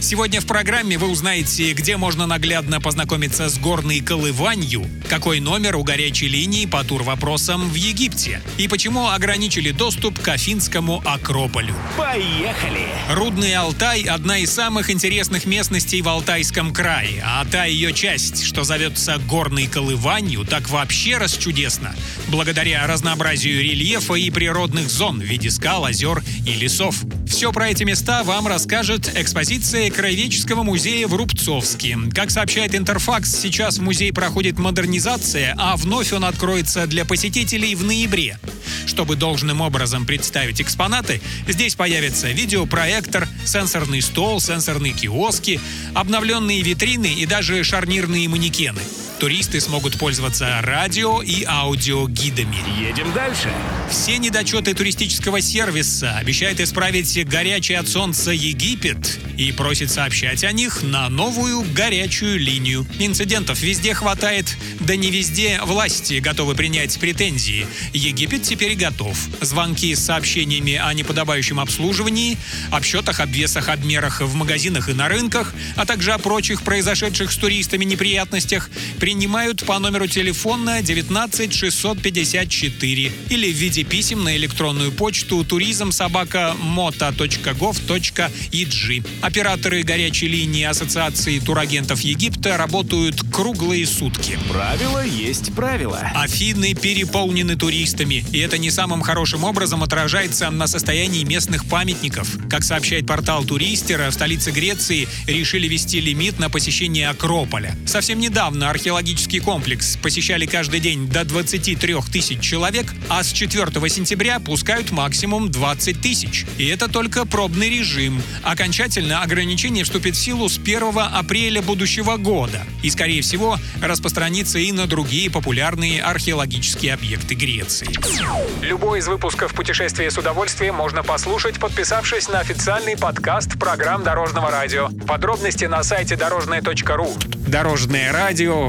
Сегодня в программе вы узнаете, где можно наглядно познакомиться с горной колыванью, какой номер у горячей линии по тур-вопросам в Египте и почему ограничили доступ к Афинскому Акрополю. Поехали! Рудный Алтай – одна из самых интересных местностей в Алтайском крае, а та ее часть, что зовется горной колыванью, так вообще расчудесно, благодаря разнообразию рельефа и природных зон в виде скал, озер и лесов. Все про эти места вам расскажет экспозиция Краеведческого музея в Рубцовске. Как сообщает Интерфакс, сейчас в музей проходит модернизация, а вновь он откроется для посетителей в ноябре. Чтобы должным образом представить экспонаты, здесь появится видеопроектор, сенсорный стол, сенсорные киоски, обновленные витрины и даже шарнирные манекены. Туристы смогут пользоваться радио и аудиогидами. Едем дальше. Все недочеты туристического сервиса обещают исправить горячий от солнца Египет и просит сообщать о них на новую горячую линию. Инцидентов везде хватает, да не везде власти готовы принять претензии. Египет теперь готов. Звонки с сообщениями о неподобающем обслуживании, обсчетах, обвесах, обмерах в магазинах и на рынках, а также о прочих произошедших с туристами неприятностях принимают по номеру телефона 19 654 или в виде писем на электронную почту туризм собака moto.gov.eg. Операторы горячей линии Ассоциации турагентов Египта работают круглые сутки. Правило есть правило. Афины переполнены туристами, и это не самым хорошим образом отражается на состоянии местных памятников. Как сообщает портал Туристера, в столице Греции решили вести лимит на посещение Акрополя. Совсем недавно археологический комплекс посещали каждый день до 23 тысяч человек, а с 4 сентября пускают максимум 20 тысяч. И это только пробный режим. Окончательно ограничение вступит в силу с 1 апреля будущего года. И, скорее всего, распространится и на другие популярные археологические объекты Греции. Любой из выпусков «Путешествия с удовольствием» можно послушать, подписавшись на официальный подкаст программ Дорожного радио. Подробности на сайте дорожное.ру. Дорожное радио